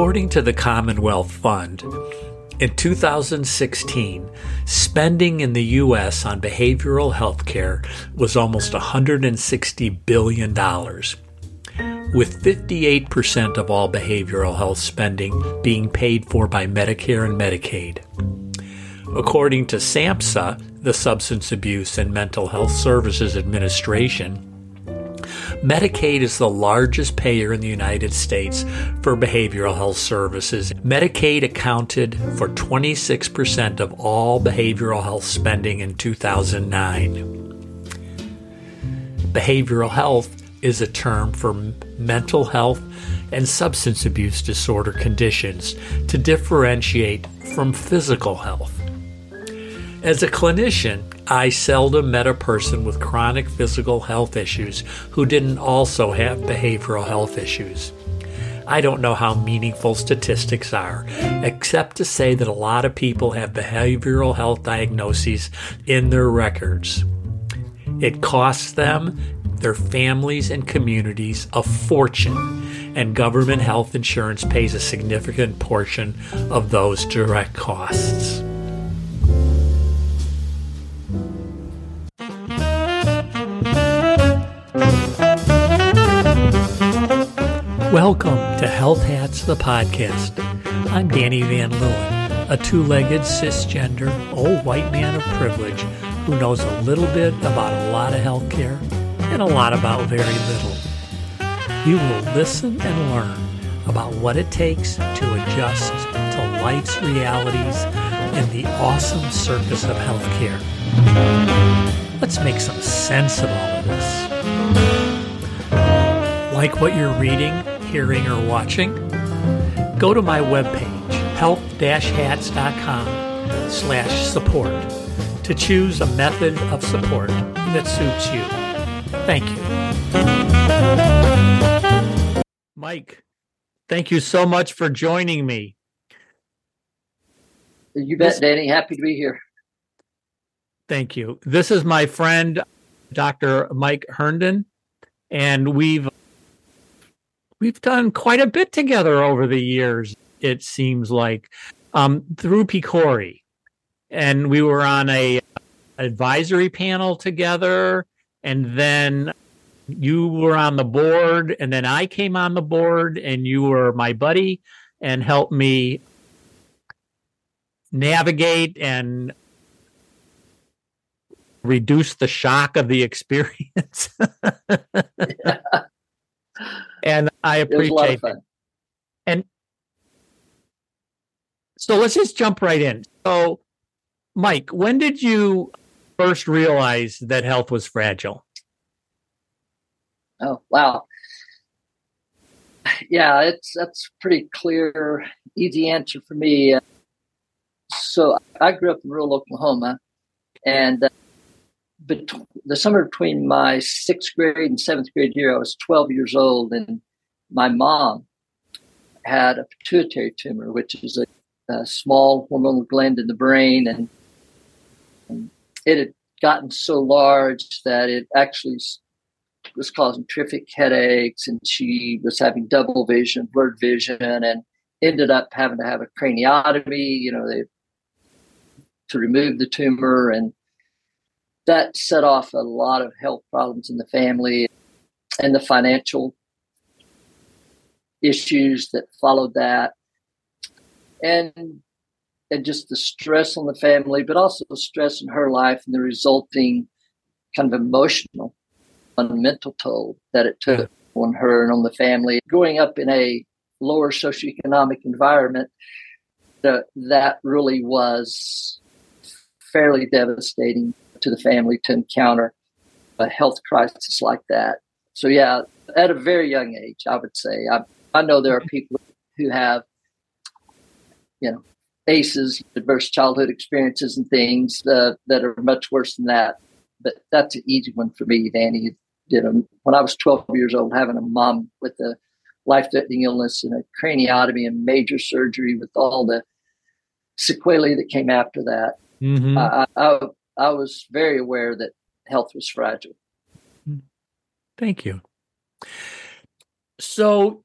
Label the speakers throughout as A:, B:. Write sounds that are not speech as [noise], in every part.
A: According to the Commonwealth Fund, in 2016, spending in the U.S. on behavioral health care was almost $160 billion, with 58% of all behavioral health spending being paid for by Medicare and Medicaid. According to SAMHSA, the Substance Abuse and Mental Health Services Administration, Medicaid is the largest payer in the United States for behavioral health services. Medicaid accounted for 26% of all behavioral health spending in 2009. Behavioral health is a term for mental health and substance abuse disorder conditions to differentiate from physical health. As a clinician, I seldom met a person with chronic physical health issues who didn't also have behavioral health issues. I don't know how meaningful statistics are, except to say that a lot of people have behavioral health diagnoses in their records. It costs them, their families, and communities a fortune, and government health insurance pays a significant portion of those direct costs. Welcome to Health Hats, the podcast. I'm Danny Van Leeuwen, a two legged cisgender old white man of privilege who knows a little bit about a lot of healthcare and a lot about very little. You will listen and learn about what it takes to adjust to life's realities in the awesome circus of healthcare. Let's make some sense of all of this. Like what you're reading? Hearing, or watching, go to my webpage, health-hats.com slash support to choose a method of support that suits you. Thank you. Mike, thank you so much for joining me.
B: You bet, Danny. Happy to be here.
A: Thank you. This is my friend, Dr. Mike Herndon, and we've we've done quite a bit together over the years. It seems like um, through PCORI, and we were on a advisory panel together, and then you were on the board, and then I came on the board, and you were my buddy and helped me navigate and reduce the shock of the experience. [laughs] [laughs] and I appreciate it. And so let's just jump right in. So, Mike, when did you first realize that health was fragile?
B: Oh wow, yeah, it's that's pretty clear, easy answer for me. So I grew up in rural Oklahoma, and uh, between the summer between my sixth grade and seventh grade year, I was 12 years old, and my mom had a pituitary tumor, which is a, a small hormonal gland in the brain, and, and, it had gotten so large that it actually was causing terrific headaches, and she was having double vision, blurred vision, and ended up having to have a craniotomy. You know, they to remove the tumor and that set off a lot of health problems in the family and the financial issues that followed that. And and just the stress on the family but also the stress in her life and the resulting kind of emotional and mental toll that it took on her and on the family. Growing up in a lower socioeconomic environment that that really was fairly devastating to the family to encounter a health crisis like that. So yeah, at a very young age, I would say I I know there are people who have you know ACEs, adverse childhood experiences, and things uh, that are much worse than that. But that's an easy one for me, Danny. You know, when I was 12 years old, having a mom with a life-threatening illness and a craniotomy and major surgery with all the sequelae that came after that. Mm-hmm. I, I, I was very aware that health was fragile.
A: Thank you. So,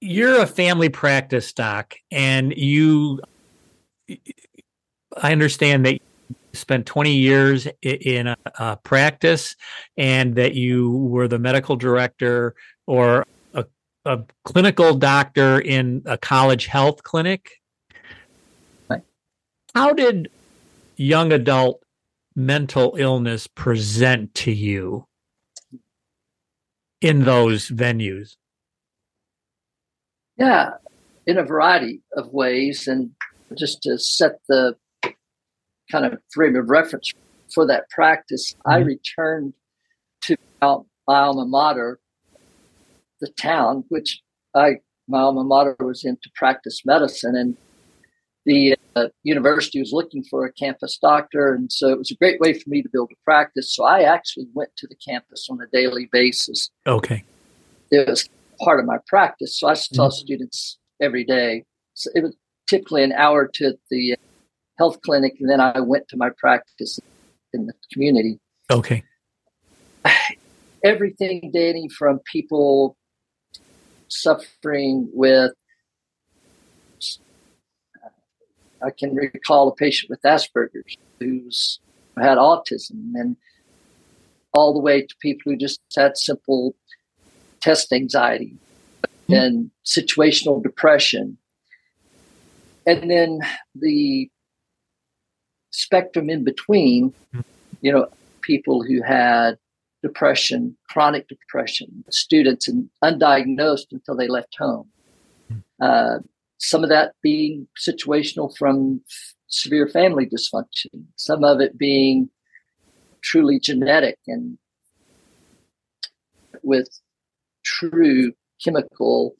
A: you're a family practice doc, and you, I understand that you spent 20 years in a, a practice and that you were the medical director or a, a clinical doctor in a college health clinic.
B: Right.
A: How did young adult mental illness present to you in those venues?
B: Yeah, in a variety of ways. And just to set the kind of frame of reference for that practice, mm-hmm. I returned to my alma mater, the town, which I my alma mater was in to practice medicine, and the uh, university was looking for a campus doctor, and so it was a great way for me to build a practice. So I actually went to the campus on a daily basis.
A: Okay,
B: it was part of my practice, so I saw mm-hmm. students every day. So it was typically an hour to the health clinic, and then I went to my practice in the community.
A: Okay. [sighs]
B: Everything, dating from people suffering with, I can recall a patient with Asperger's who's had autism, and all the way to people who just had simple test anxiety mm-hmm. and situational depression. And then the spectrum in between, you know, people who had depression, chronic depression, students and undiagnosed until they left home. Uh, some of that being situational from f- severe family dysfunction, some of it being truly genetic and with true chemical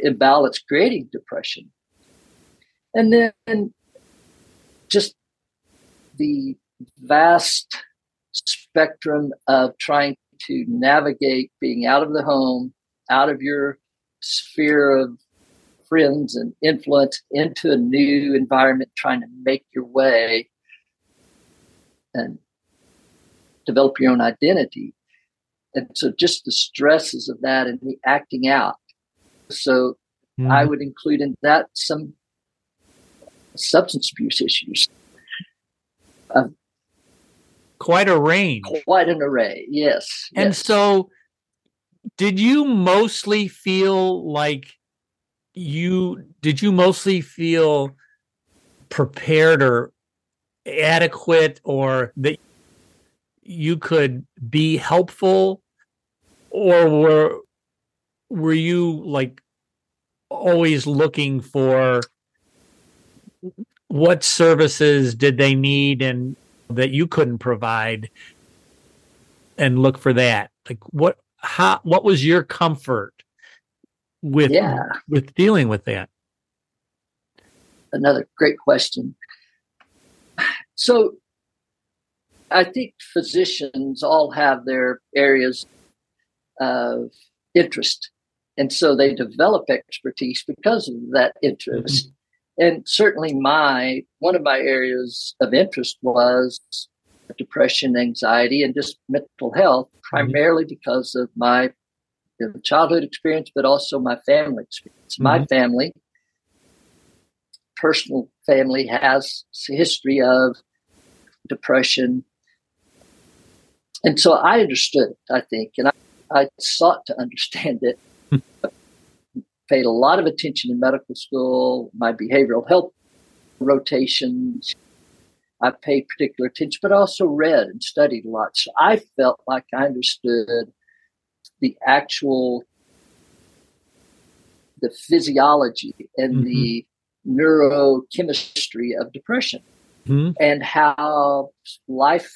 B: imbalance creating depression. And then just the vast spectrum of trying to navigate being out of the home, out of your sphere of friends and influence into a new environment, trying to make your way and develop your own identity. And so just the stresses of that and the acting out. So mm. I would include in that some substance abuse issues
A: quite a range.
B: Quite an array, yes.
A: And
B: yes.
A: so, did you mostly feel like you did you mostly feel prepared or adequate or that you could be helpful? Or were were you like always looking for what services did they need and that you couldn't provide and look for that? Like what how what was your comfort with
B: yeah.
A: with dealing with that
B: another great question so i think physicians all have their areas of interest and so they develop expertise because of that interest mm-hmm and certainly my one of my areas of interest was depression anxiety and just mental health mm-hmm. primarily because of my know, childhood experience but also my family experience mm-hmm. my family personal family has a history of depression and so i understood it i think and i, I sought to understand it [laughs] paid a lot of attention in medical school, my behavioral health rotations. I paid particular attention, but also read and studied a lot. So I felt like I understood the actual the physiology and mm-hmm. the neurochemistry of depression mm-hmm. and how life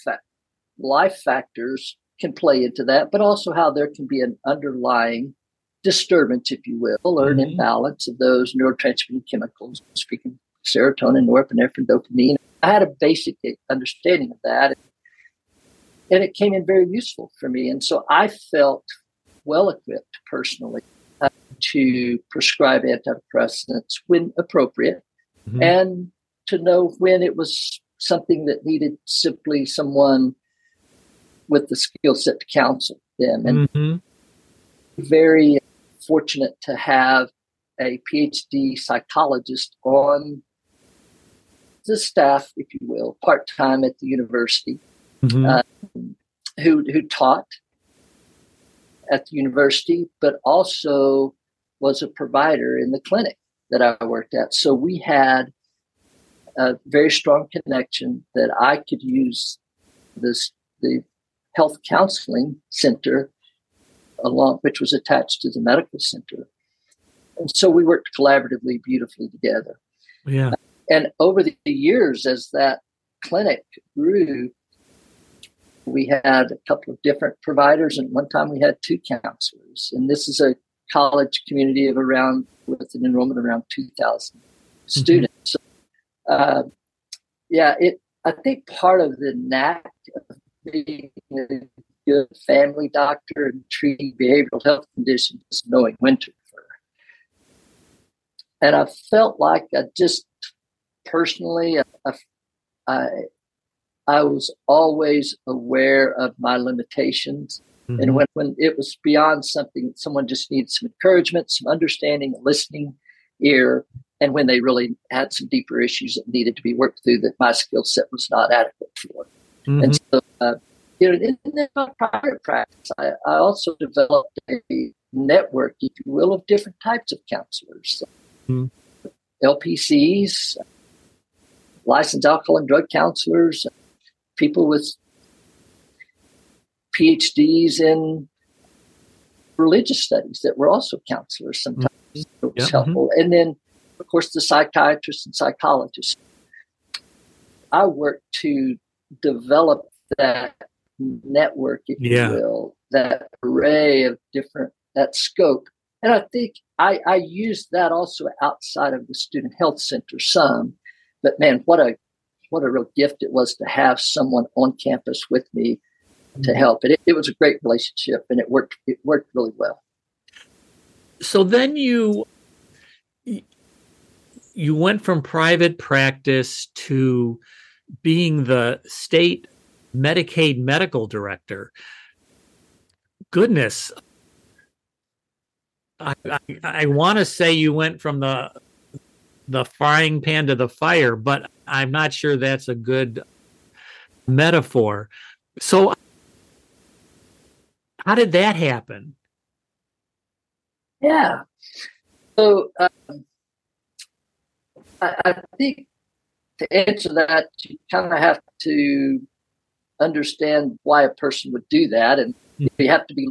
B: life factors can play into that, but also how there can be an underlying disturbance, if you will, or an mm-hmm. imbalance of those neurotransmitting chemicals, speaking serotonin, norepinephrine, dopamine. I had a basic understanding of that. And it came in very useful for me. And so I felt well equipped personally uh, to prescribe antidepressants when appropriate mm-hmm. and to know when it was something that needed simply someone with the skill set to counsel them. And mm-hmm. very fortunate to have a PhD psychologist on the staff, if you will, part time at the university, mm-hmm. uh, who who taught at the university, but also was a provider in the clinic that I worked at. So we had a very strong connection that I could use this the health counseling center along which was attached to the medical center. And so we worked collaboratively beautifully together.
A: Yeah.
B: And over the years as that clinic grew, we had a couple of different providers and one time we had two counselors. And this is a college community of around with an enrollment around 2000 mm-hmm. students. Uh, yeah, it. I think part of the knack of being a good family doctor and treating behavioral health conditions is knowing when to refer. And I felt like I just personally, I, I, I was always aware of my limitations. Mm-hmm. And when, when it was beyond something, someone just needed some encouragement, some understanding, listening ear, and when they really had some deeper issues that needed to be worked through that my skill set was not adequate for. Mm-hmm. And so, uh, you know, in, in my private practice, I, I, also developed a network, if you will, of different types of counselors. Mm-hmm. LPCs, licensed alcohol and drug counselors, people with PhDs in religious studies that were also counselors sometimes. Mm-hmm. It was helpful. Mm-hmm. And then of course, the psychiatrists and psychologists. I work to develop that network, if yeah. you will, that array of different, that scope. And I think I, I use that also outside of the student health center some. But man, what a what a real gift it was to have someone on campus with me to mm-hmm. help. And it, it was a great relationship and it worked it worked really well.
A: So then you you went from private practice to being the state Medicaid medical director. Goodness. I, I, I want to say you went from the the frying pan to the fire, but I'm not sure that's a good metaphor. So, how did that happen?
B: Yeah. So, um, I, I think to answer that, you kind of have to understand why a person would do that. And hmm. you have to be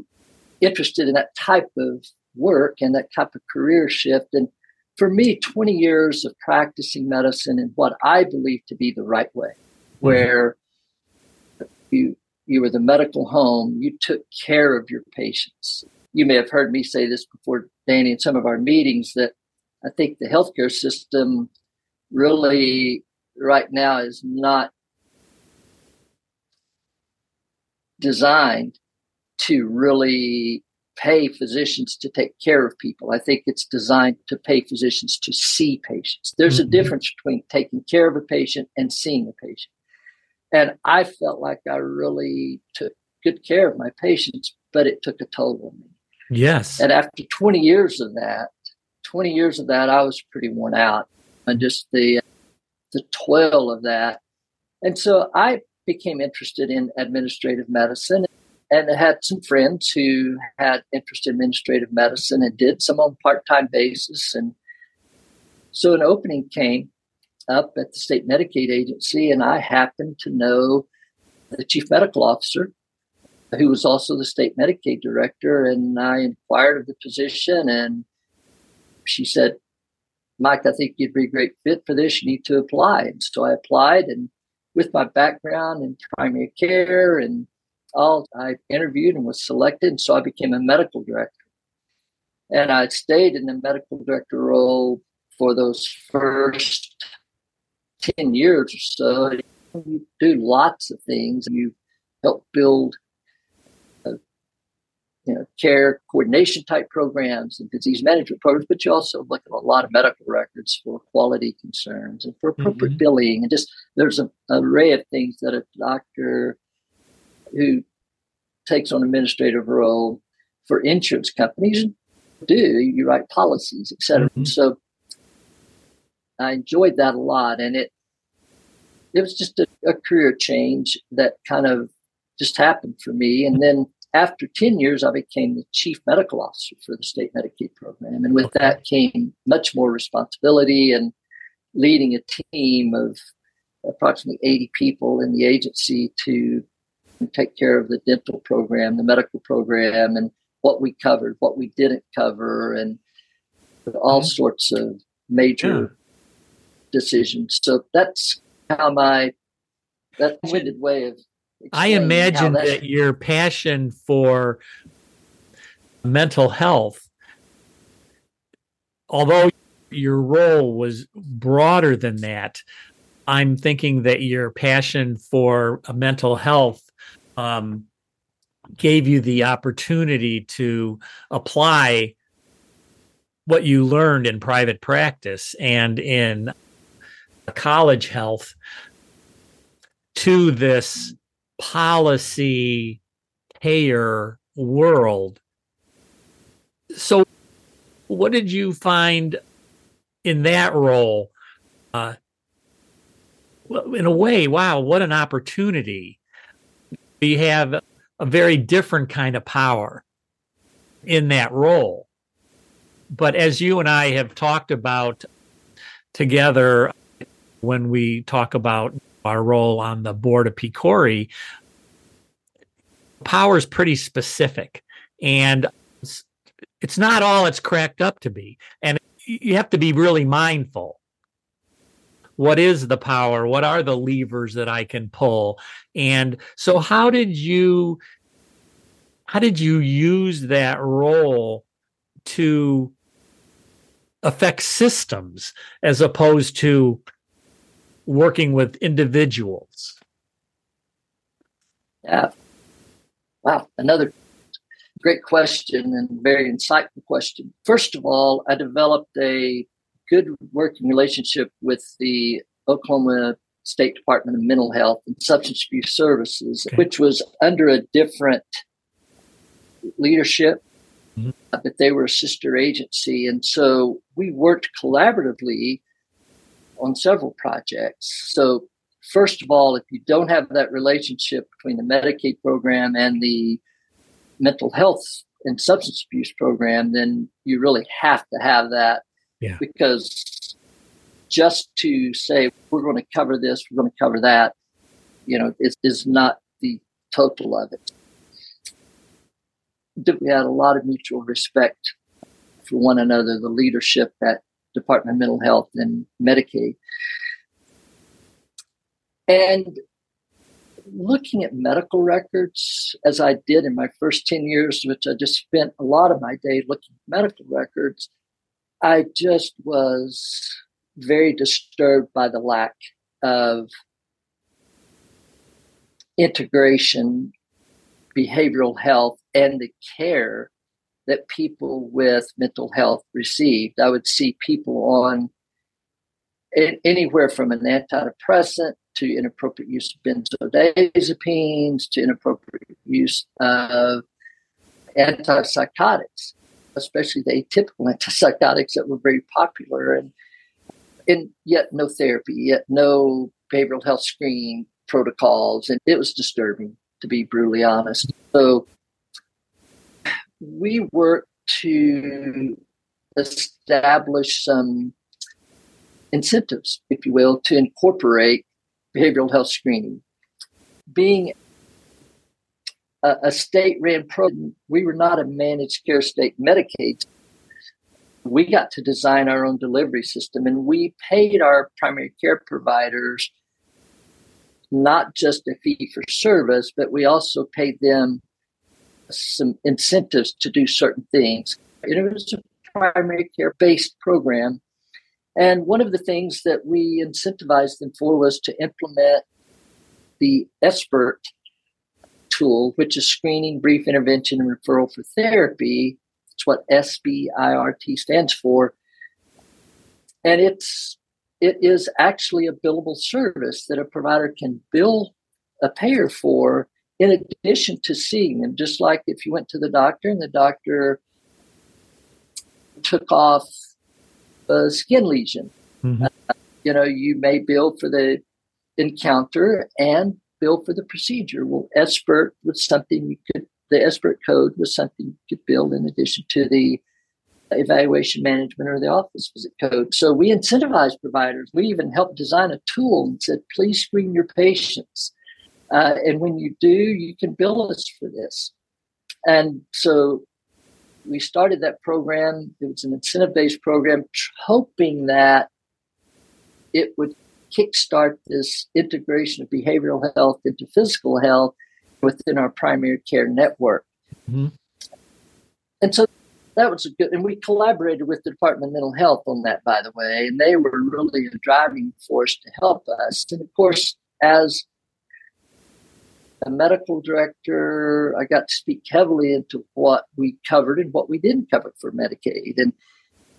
B: interested in that type of work and that type of career shift. And for me, 20 years of practicing medicine in what I believe to be the right way, where you you were the medical home, you took care of your patients. You may have heard me say this before, Danny, in some of our meetings that I think the healthcare system really right now is not designed to really pay physicians to take care of people. I think it's designed to pay physicians to see patients. There's mm-hmm. a difference between taking care of a patient and seeing a patient. And I felt like I really took good care of my patients, but it took a toll on me.
A: Yes.
B: And after 20 years of that, 20 years of that, I was pretty worn out and just the the toil of that. And so I became interested in administrative medicine and I had some friends who had interest in administrative medicine and did some on part-time basis. And so an opening came up at the state Medicaid agency, and I happened to know the chief medical officer, who was also the state Medicaid director. And I inquired of the position, and she said, Mike, I think you'd be a great fit for this. You need to apply. And so I applied, and with my background in primary care and all, I interviewed and was selected. And so I became a medical director. And I stayed in the medical director role for those first 10 years or so. You do lots of things. You help build you know, care coordination type programs and disease management programs, but you also look at a lot of medical records for quality concerns and for appropriate mm-hmm. billing. And just there's an array of things that a doctor who takes on administrative role for insurance companies do. You write policies, etc. Mm-hmm. So I enjoyed that a lot, and it it was just a, a career change that kind of just happened for me. And then after 10 years, I became the chief medical officer for the state Medicaid program. And with that came much more responsibility and leading a team of approximately 80 people in the agency to take care of the dental program, the medical program, and what we covered, what we didn't cover, and all mm-hmm. sorts of major yeah. decisions. So that's how my that winded way of
A: I imagine that your passion for mental health, although your role was broader than that, I'm thinking that your passion for mental health um, gave you the opportunity to apply what you learned in private practice and in college health to this policy payer world. So, what did you find in that role? Uh, well, in a way, wow, what an opportunity. You have a very different kind of power in that role. But as you and I have talked about together when we talk about our role on the board of PCORI, power is pretty specific and it's not all it's cracked up to be. And you have to be really mindful. What is the power? What are the levers that I can pull? And so how did you how did you use that role to affect systems as opposed to working with individuals?
B: Yeah. Wow. Another great question and very insightful question. First of all, I developed a good working relationship with the Oklahoma State Department of Mental Health and Substance Abuse Services, okay. which was under a different leadership, mm-hmm. but they were a sister agency. And so we worked collaboratively on several projects. So, first of all, if you don't have that relationship between the Medicaid program and the mental health and substance abuse program, then you really have to have that yeah. because just to say we're going to cover this, we're going to cover that, you know, is, is not the total of it. We had a lot of mutual respect for one another, the leadership at Department of Mental Health and Medicaid. And looking at medical records, as I did in my first 10 years, which I just spent a lot of my day looking at medical records, I just was very disturbed by the lack of integration, behavioral health, and the care that people with mental health received. I would see people on anywhere from an antidepressant to inappropriate use of benzodiazepines to inappropriate use of antipsychotics, especially the atypical antipsychotics that were very popular, and and yet no therapy, yet no behavioral health screening protocols, and it was disturbing to be brutally honest. So we worked to establish some incentives, if you will, to incorporate behavioral health screening. Being a, a state ran program, we were not a managed care state Medicaid. We got to design our own delivery system and we paid our primary care providers not just a fee for service, but we also paid them some incentives to do certain things. It was a primary care based program. And one of the things that we incentivized them for was to implement the SBIRT tool, which is screening, brief intervention, and referral for therapy. It's what SBIRT stands for. And it's it is actually a billable service that a provider can bill a payer for in addition to seeing them, just like if you went to the doctor and the doctor took off a skin lesion. Mm-hmm. Uh, you know, you may bill for the encounter and bill for the procedure. Well, SBIRT was something you could, the SBIRT code was something you could bill in addition to the evaluation management or the office visit code. So we incentivized providers. We even helped design a tool and said, please screen your patients. Uh, and when you do, you can bill us for this. And so we started that program. It was an incentive based program, hoping that it would kickstart this integration of behavioral health into physical health within our primary care network. Mm-hmm. And so that was a good, and we collaborated with the Department of Mental Health on that, by the way, and they were really a driving force to help us. And of course, as a medical director, I got to speak heavily into what we covered and what we didn't cover for Medicaid. And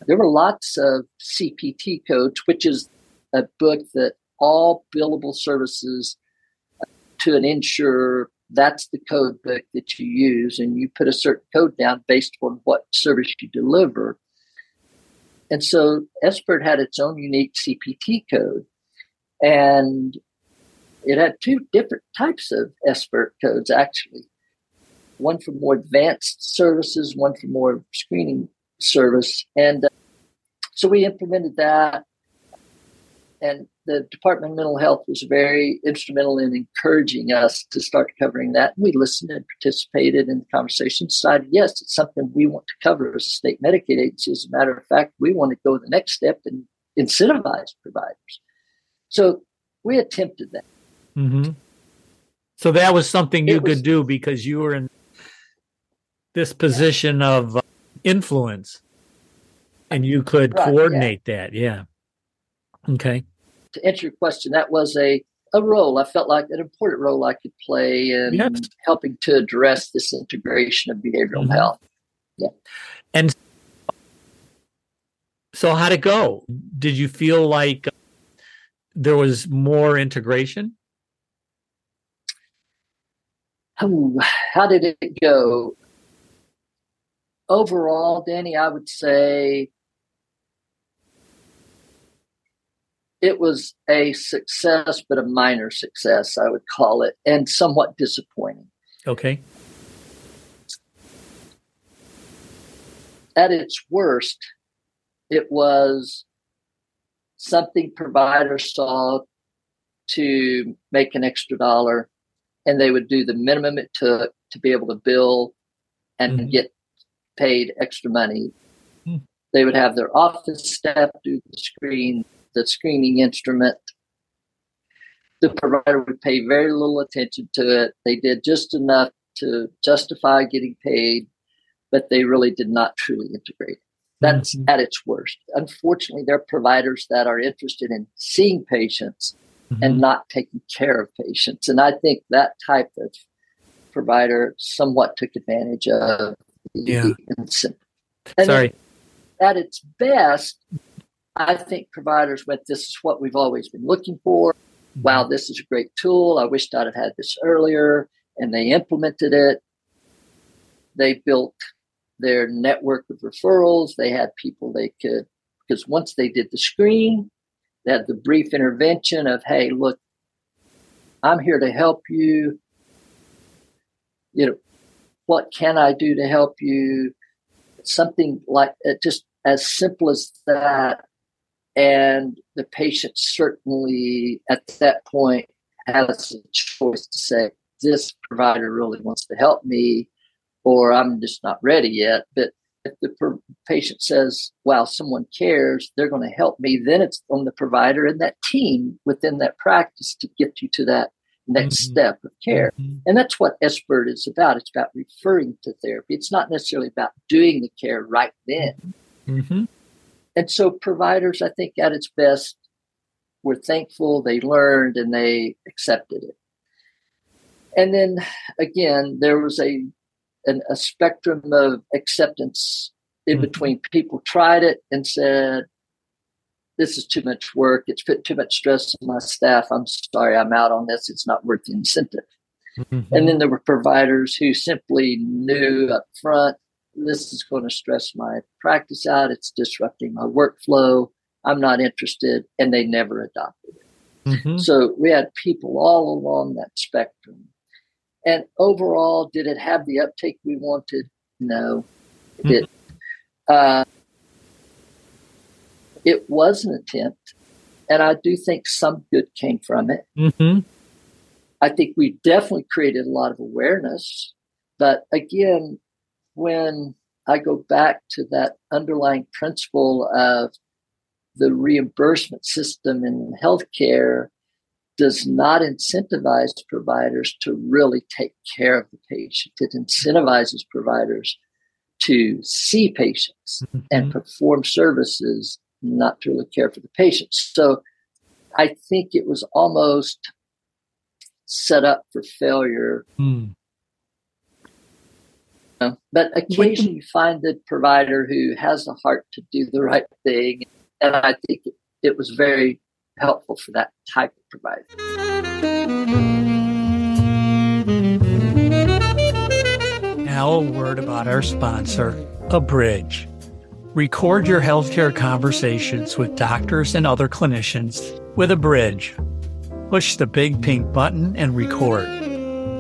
B: there were lots of CPT codes, which is a book that all billable services to an insurer that's the code book that you use, and you put a certain code down based on what service you deliver. And so SBIRT had its own unique CPT code, and it had two different types of SBIRT codes actually. One for more advanced services, one for more screening service, and uh, so we implemented that. And the Department of Mental Health was very instrumental in encouraging us to start covering that. We listened and participated in the conversation, decided, yes, it's something we want to cover as a state Medicaid agency. As a matter of fact, we want to go the next step and incentivize providers. So we attempted that.
A: Mm-hmm. So that was something you was, could do because you were in this position of uh, influence and you could right, coordinate yeah. that. Yeah. Okay
B: to answer your question, that was a a role I felt like an important role I could play in yes. helping to address this integration of behavioral mm-hmm. health. Yeah.
A: And so, how'd it go? Did you feel like there was more integration?
B: Oh, how did it go? Overall, Danny, I would say it was a success, but a minor success, I would call it, and somewhat disappointing.
A: Okay.
B: At its worst, it was something providers saw to make an extra dollar, and they would do the minimum it took to be able to bill and mm-hmm. get paid extra money. Mm. They would have their office staff do the screen the screening instrument. The provider would pay very little attention to it. They did just enough to justify getting paid, but they really did not truly integrate. That's mm-hmm. at its worst. Unfortunately, there are providers that are interested in seeing patients mm-hmm. and not taking care of patients. And I think that type of provider somewhat took advantage of the yeah.
A: Sorry.
B: At its best, I think providers went, this is what we've always been looking for. Mm-hmm. Wow, this is a great tool. I wished I'd have had this earlier. And they implemented it. They built their network of referrals. They had people they could, because once they did the screen, they had the brief intervention of, hey, look, I'm here to help you. You know, what can I do to help you? Something like uh, just as simple as that and the patient certainly at that point has a choice to say, this provider really wants to help me, or I'm just not ready yet. But if the per- patient says, wow, someone cares, they're going to help me, then it's on the provider and that team within that practice to get you to that next mm-hmm. step of care. Mm-hmm. And that's what SBIRT is about. It's about referring to therapy. It's not necessarily about doing the care right then. Mm-hmm. And so providers, I think at its best, were thankful, they learned, and they accepted it. And then again, there was a an, a spectrum of acceptance in mm-hmm. between. People tried it and said, "This is too much work. It's put too much stress on my staff. I'm sorry, I'm out on this. It's not worth the incentive." Mm-hmm. And then there were providers who simply knew up front this is going to stress my practice out. It's disrupting my workflow. I'm not interested. And they never adopted it. Mm-hmm. So we had people all along that spectrum. And overall, did it have the uptake we wanted? No, it mm-hmm. didn't. Uh, it was an attempt, and I do think some good came from it. Mm-hmm. I think we definitely created a lot of awareness. But again, when I go back to that underlying principle of the reimbursement system in healthcare does not incentivize providers to really take care of the patient. It incentivizes providers to see patients mm-hmm. and perform services, not to really care for the patients. So I think it was almost set up for failure. Mm. But occasionally you find the provider who has the heart to do the right thing. And I think it, it was very helpful for that type of provider.
A: Now, a word about our sponsor, Abridge. Record your healthcare conversations with doctors and other clinicians with Abridge. Push the big pink button and record.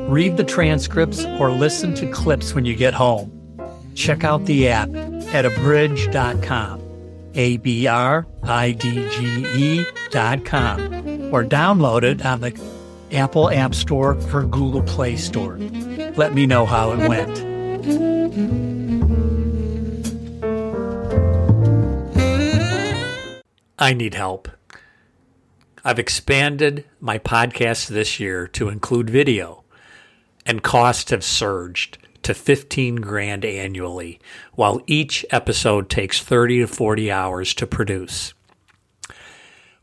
A: Read the transcripts or listen to clips when you get home. Check out the app at abridge.com. A B R I D G E dot com, or download it on the Apple App Store or Google Play Store. Let me know how it went. I need help. I've expanded my podcast this year to include video, and costs have surged to 15 grand annually, while each episode takes 30 to 40 hours to produce.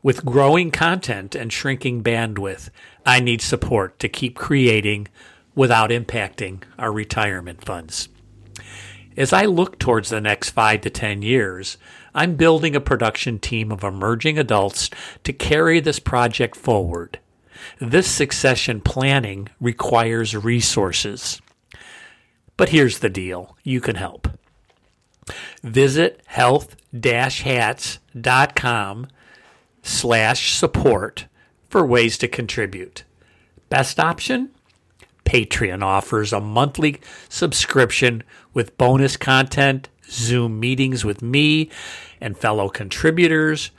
A: With growing content and shrinking bandwidth, I need support to keep creating without impacting our retirement funds. As I look towards the next five to 10 years, I'm building a production team of emerging adults to carry this project forward. This succession planning requires resources. But here's the deal you can help. Visit health-hats.com slash support for ways to contribute. Best option? Patreon offers a monthly subscription with bonus content, Zoom meetings with me and fellow contributors,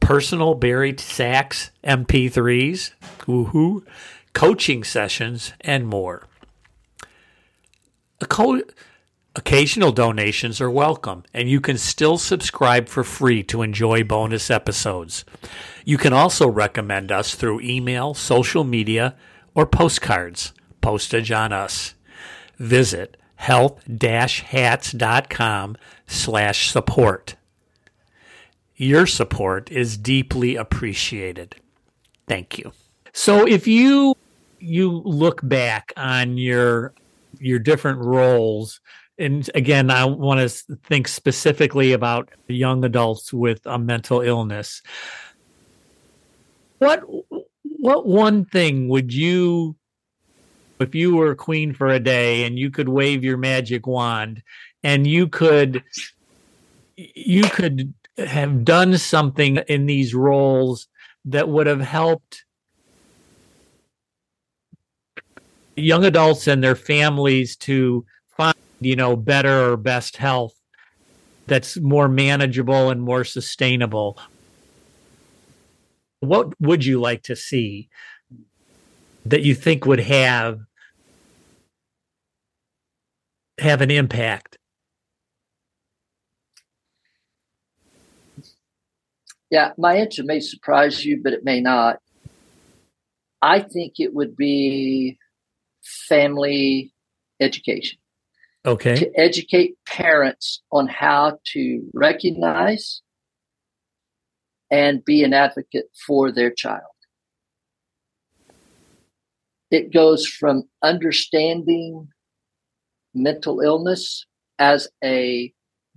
A: personal buried sax MP3s, woohoo, coaching sessions, and more. Co- occasional donations are welcome, and you can still subscribe for free to enjoy bonus episodes. You can also recommend us through email, social media, or postcards. Postage on us. Visit health-hats.com slash support. Your support is deeply appreciated. Thank you. So if you you look back on your your different roles and again i want to think specifically about young adults with a mental illness what what one thing would you if you were queen for a day and you could wave your magic wand and you could you could have done something in these roles that would have helped young adults and their families to find, you know, better or best health that's more manageable and more sustainable. What would you like to see that you think would have have an impact?
B: Yeah, my answer may surprise you, but it may not. I think it would be family education.
A: Okay.
B: To educate parents on how to recognize and be an advocate for their child. It goes from understanding mental illness as a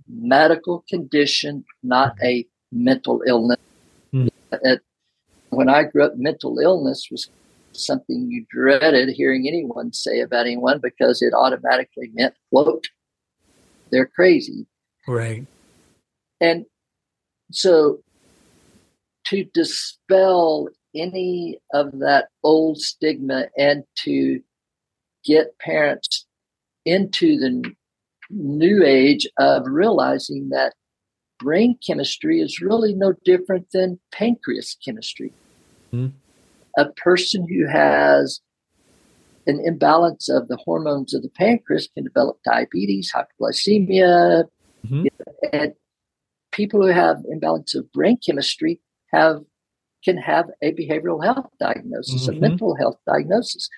B: medical condition, not a mental illness. Mm. When I grew up, mental illness was something you dreaded hearing anyone say about anyone because it automatically meant, quote, they're crazy.
A: Right.
B: And so to dispel any of that old stigma and to get parents into the new age of realizing that brain chemistry is really no different than pancreas chemistry. Mm-hmm. A person who has an imbalance of the hormones of the pancreas can develop diabetes, hypoglycemia, mm-hmm. and people who have imbalance of brain chemistry have can have a behavioral health diagnosis, mm-hmm. a mental health diagnosis.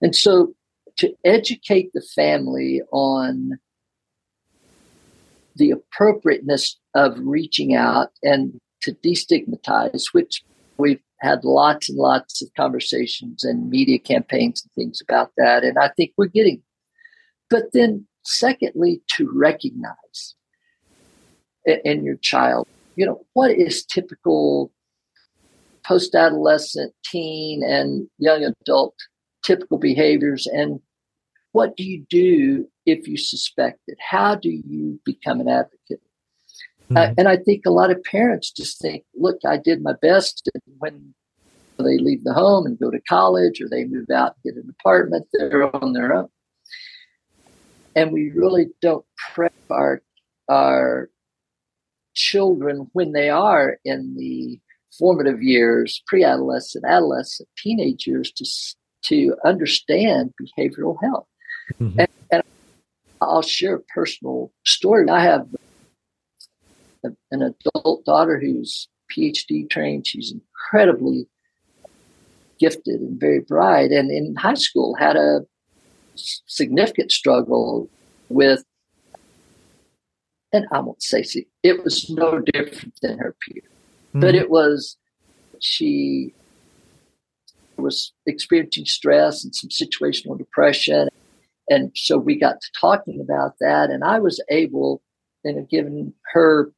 B: And so to educate the family on the appropriateness of reaching out and to destigmatize, which we've had lots and lots of conversations and media campaigns and things about that. And I think we're getting. But then, secondly, to recognize in your child, you know, what is typical post adolescent, teen, and young adult typical behaviors and what do you do if you suspect it? How do you become an advocate? Mm-hmm. Uh, and I think a lot of parents just think, look, I did my best. when they leave the home and go to college or they move out and get an apartment, they're on their own. And we really don't prep our, our children when they are in the formative years, pre adolescent, adolescent, teenage years to, to understand behavioral health. Mm-hmm. And, and, I'll share a personal story. I have a, an adult daughter who's PhD trained. She's incredibly gifted and very bright. And in high school, had a significant struggle with, and I won't say it was no different than her peer, mm-hmm. but it was she was experiencing stress and some situational depression and so we got to talking about that, and I was able, and given her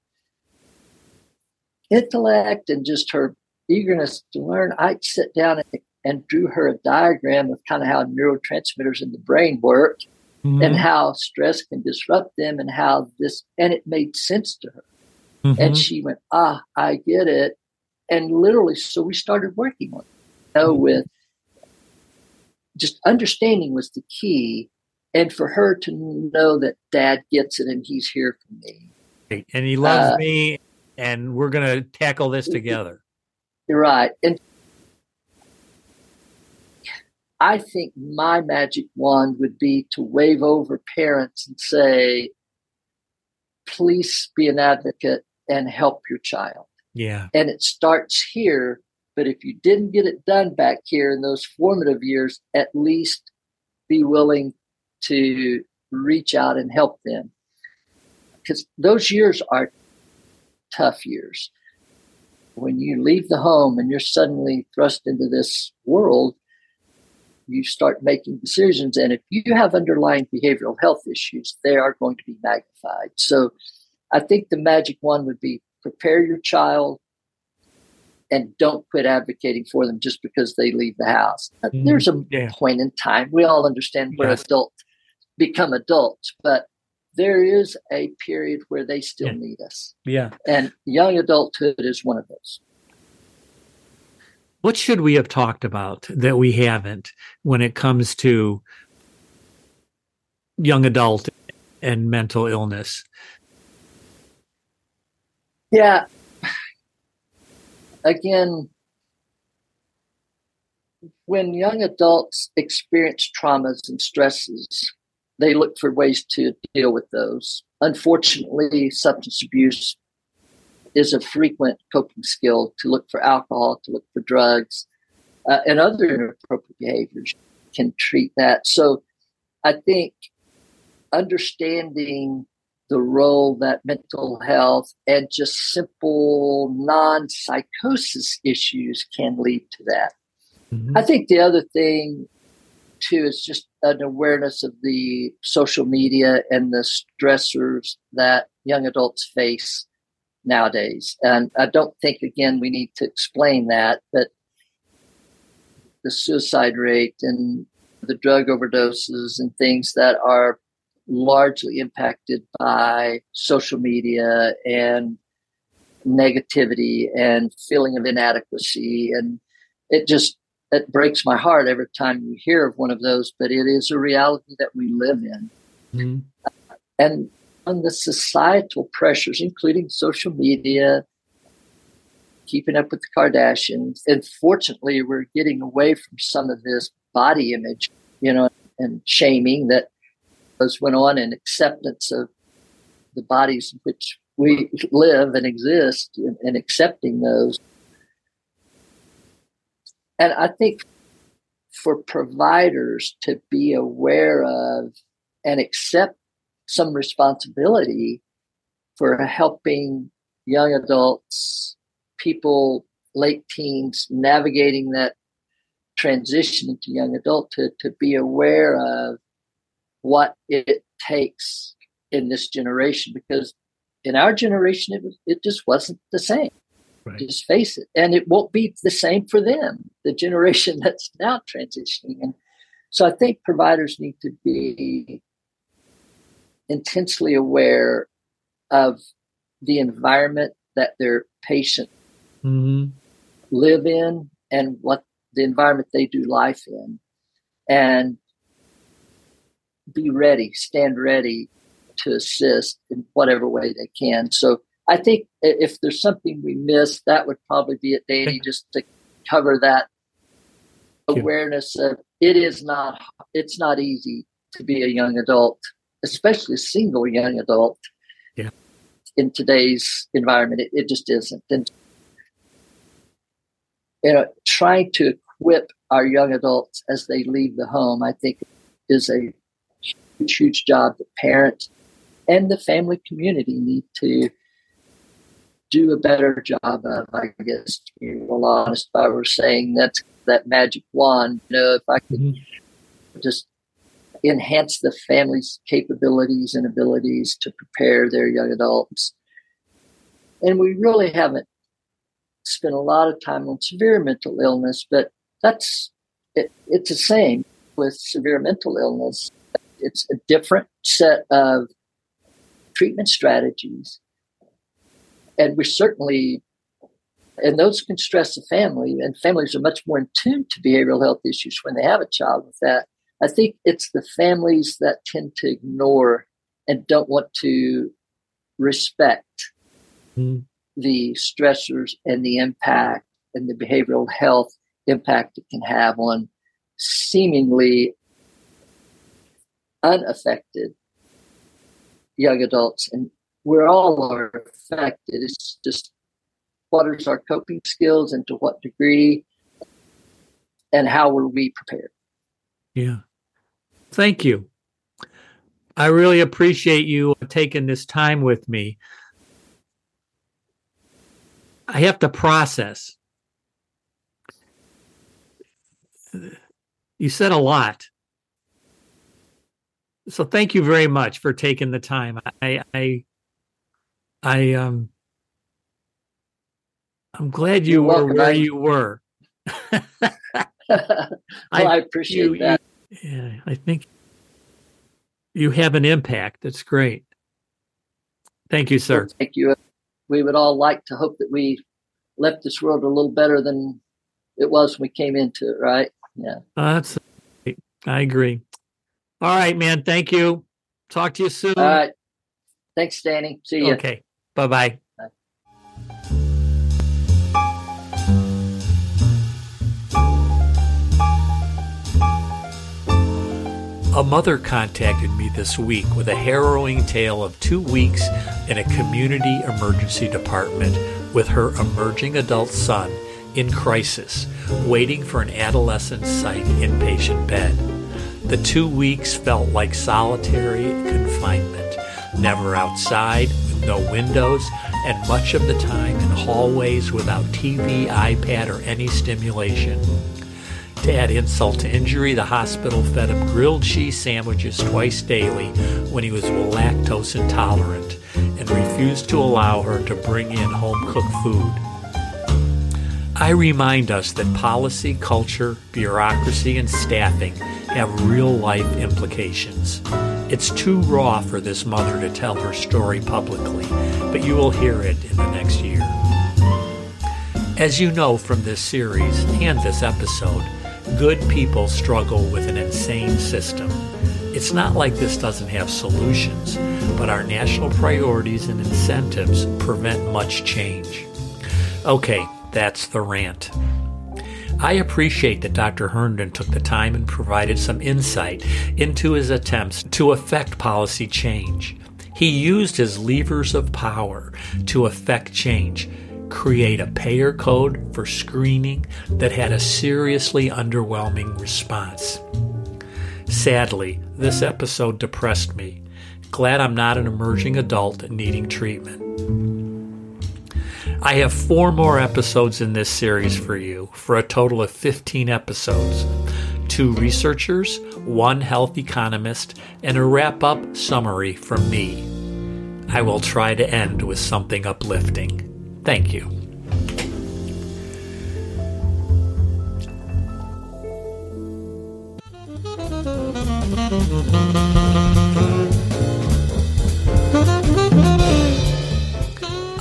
B: intellect and just her eagerness to learn, I'd sit down and, and drew her a diagram of kind of how neurotransmitters in the brain work mm-hmm. and how stress can disrupt them and how this, and it made sense to her. Mm-hmm. And she went, ah, I get it. And literally, so we started working on it. You know, with just understanding was the key and for her to know that dad gets it and he's here for me.
A: And he loves uh, me and we're going to tackle this [laughs] together.
B: You're right. And I think my magic wand would be to wave over parents and say, please be an advocate and help your child.
A: Yeah.
B: And it starts here. But if you didn't get it done back here in those formative years, at least be willing to reach out and help them because those years are tough years. When you leave the home and you're suddenly thrust into this world, you start making decisions. And if you have underlying behavioral health issues, they are going to be magnified. So I think the magic one would be prepare your child and don't quit advocating for them just because they leave the house. Mm, There's a yeah. point in time. We all understand we're yes. adult become adults, but there is a period where they still
A: yeah.
B: need us.
A: Yeah.
B: And young adulthood is one of those.
A: What should we have talked about that we haven't when it comes to young adult and mental illness?
B: Yeah. Again, when young adults experience traumas and stresses, they look for ways to deal with those. Unfortunately, substance abuse is a frequent coping skill to look for alcohol, to look for drugs, uh, and other inappropriate behaviors can treat that. So I think understanding the role that mental health and just simple non psychosis issues can lead to that. Mm-hmm. I think the other thing too is just an awareness of the social media and the stressors that young adults face nowadays. And I don't think, again, we need to explain that, but the suicide rate and the drug overdoses and things that are largely impacted by social media and negativity and feeling of inadequacy and it just it breaks my heart every time you hear of one of those but it is a reality that we live in mm-hmm. and on the societal pressures including social media keeping up with the kardashians and fortunately we're getting away from some of this body image you know and shaming that was went on and acceptance of the bodies in which we live and exist and, and accepting those. And I think for providers to be aware of and accept some responsibility for helping young adults, people, late teens, navigating that transition into young adulthood to, be aware of what it takes in this generation because in our generation it it just wasn't the same right. just face it and it won't be the same for them the generation [laughs] that's now transitioning and so i think providers need to be intensely aware of the environment that their patients mm-hmm. live in and what the environment they do life in and be ready, stand ready to assist in whatever way they can. So I think if there's something we missed, that would probably be it, Danny, just to cover that awareness of it is not it's not easy to be a young adult, especially a single young adult.
A: Yeah.
B: In today's environment, it, it just isn't. And you know, trying to equip our young adults as they leave the home, I think, is a huge, huge job that parents and the family community need to do a better job of. I guess, to be real honest, if I were saying that that magic wand, you know, if I could mm-hmm. just enhance the family's capabilities and abilities to prepare their young adults. And we really haven't spent a lot of time on severe mental illness, but that's it, it's the same with severe mental illness. It's a different set of treatment strategies. And we certainly, and those can stress the family, and families are much more in tune to behavioral health issues when they have a child with that. I think it's the families that tend to ignore and don't want to respect mm. the stressors and the impact and the behavioral health impact it can have on seemingly unaffected young adults. And we're all are affected. It's just what is our coping skills and to what degree and how were we prepared?
A: Yeah. Thank you. I really appreciate you taking this time with me. I have to process. You said a lot so thank you very much for taking the time. I I I um I'm glad you You're were welcome. where you were. [laughs]
B: well, I, I, appreciate
A: you,
B: that.
A: You, yeah, I think you have an impact. That's great. Thank you, sir. Well,
B: thank you. We would all like to hope that we left this world a little better than it was when we came into it, right? Yeah.
A: that's I agree. All right, man. Thank you. Talk to you soon.
B: All right. Thanks, Danny. See you.
A: Okay. Bye-bye. A mother contacted me this week with a harrowing tale of two weeks in a community emergency department with her emerging adult son in crisis, waiting for an adolescent psych inpatient bed. The two weeks felt like solitary confinement, never outside, no windows, and much of the time in hallways without TV, iPad, or any stimulation. To add insult to injury, the hospital fed him grilled cheese sandwiches twice daily when he was lactose intolerant and refused to allow her to bring in home cooked food. I remind us that policy, culture, bureaucracy, and staffing have real life implications. It's too raw for this mother to tell her story publicly, but you will hear it in the next year. As you know from this series and this episode, good people struggle with an insane system. It's not like this doesn't have solutions, but our national priorities and incentives prevent much change. Okay, that's the rant. I appreciate that Dr. Herndon took the time and provided some insight into his attempts to affect policy change. He used his levers of power to affect change, create a payer code for screening that had a seriously underwhelming response. Sadly, this episode depressed me. Glad I'm not an emerging adult needing treatment. I have four more episodes in this series for you, for a total of 15 episodes. Two researchers, one health economist, and a wrap up summary from me. I will try to end with something uplifting. Thank you.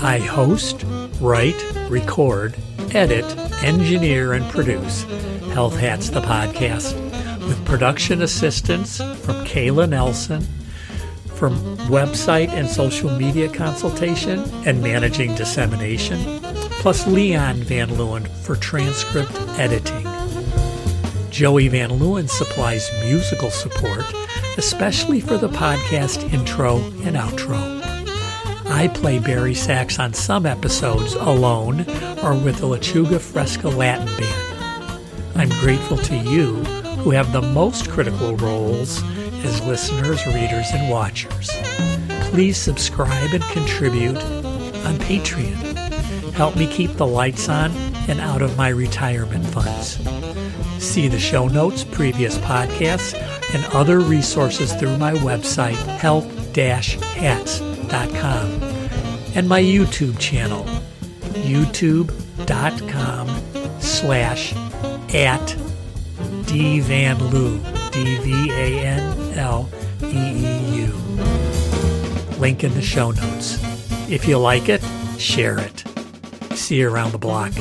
A: I host, write, record, edit, engineer, and produce Health Hats the podcast with production assistance from Kayla Nelson, from website and social media consultation and managing dissemination, plus Leon Van Leeuwen for transcript editing. Joey Van Leeuwen supplies musical support, especially for the podcast intro and outro. I play bari sax on some episodes alone or with the Lechuga Fresca Latin Band. I'm grateful to you who have the most critical roles as listeners, readers, and watchers. Please subscribe and contribute on Patreon. Help me keep the lights on and out of my retirement funds. See the show notes, previous podcasts, and other resources through my website, and my YouTube channel, youtube.com slash at dvanleeu, D-V-A-N-L-E-E-U. Link in the show notes. If you like it, share it. See you around the block.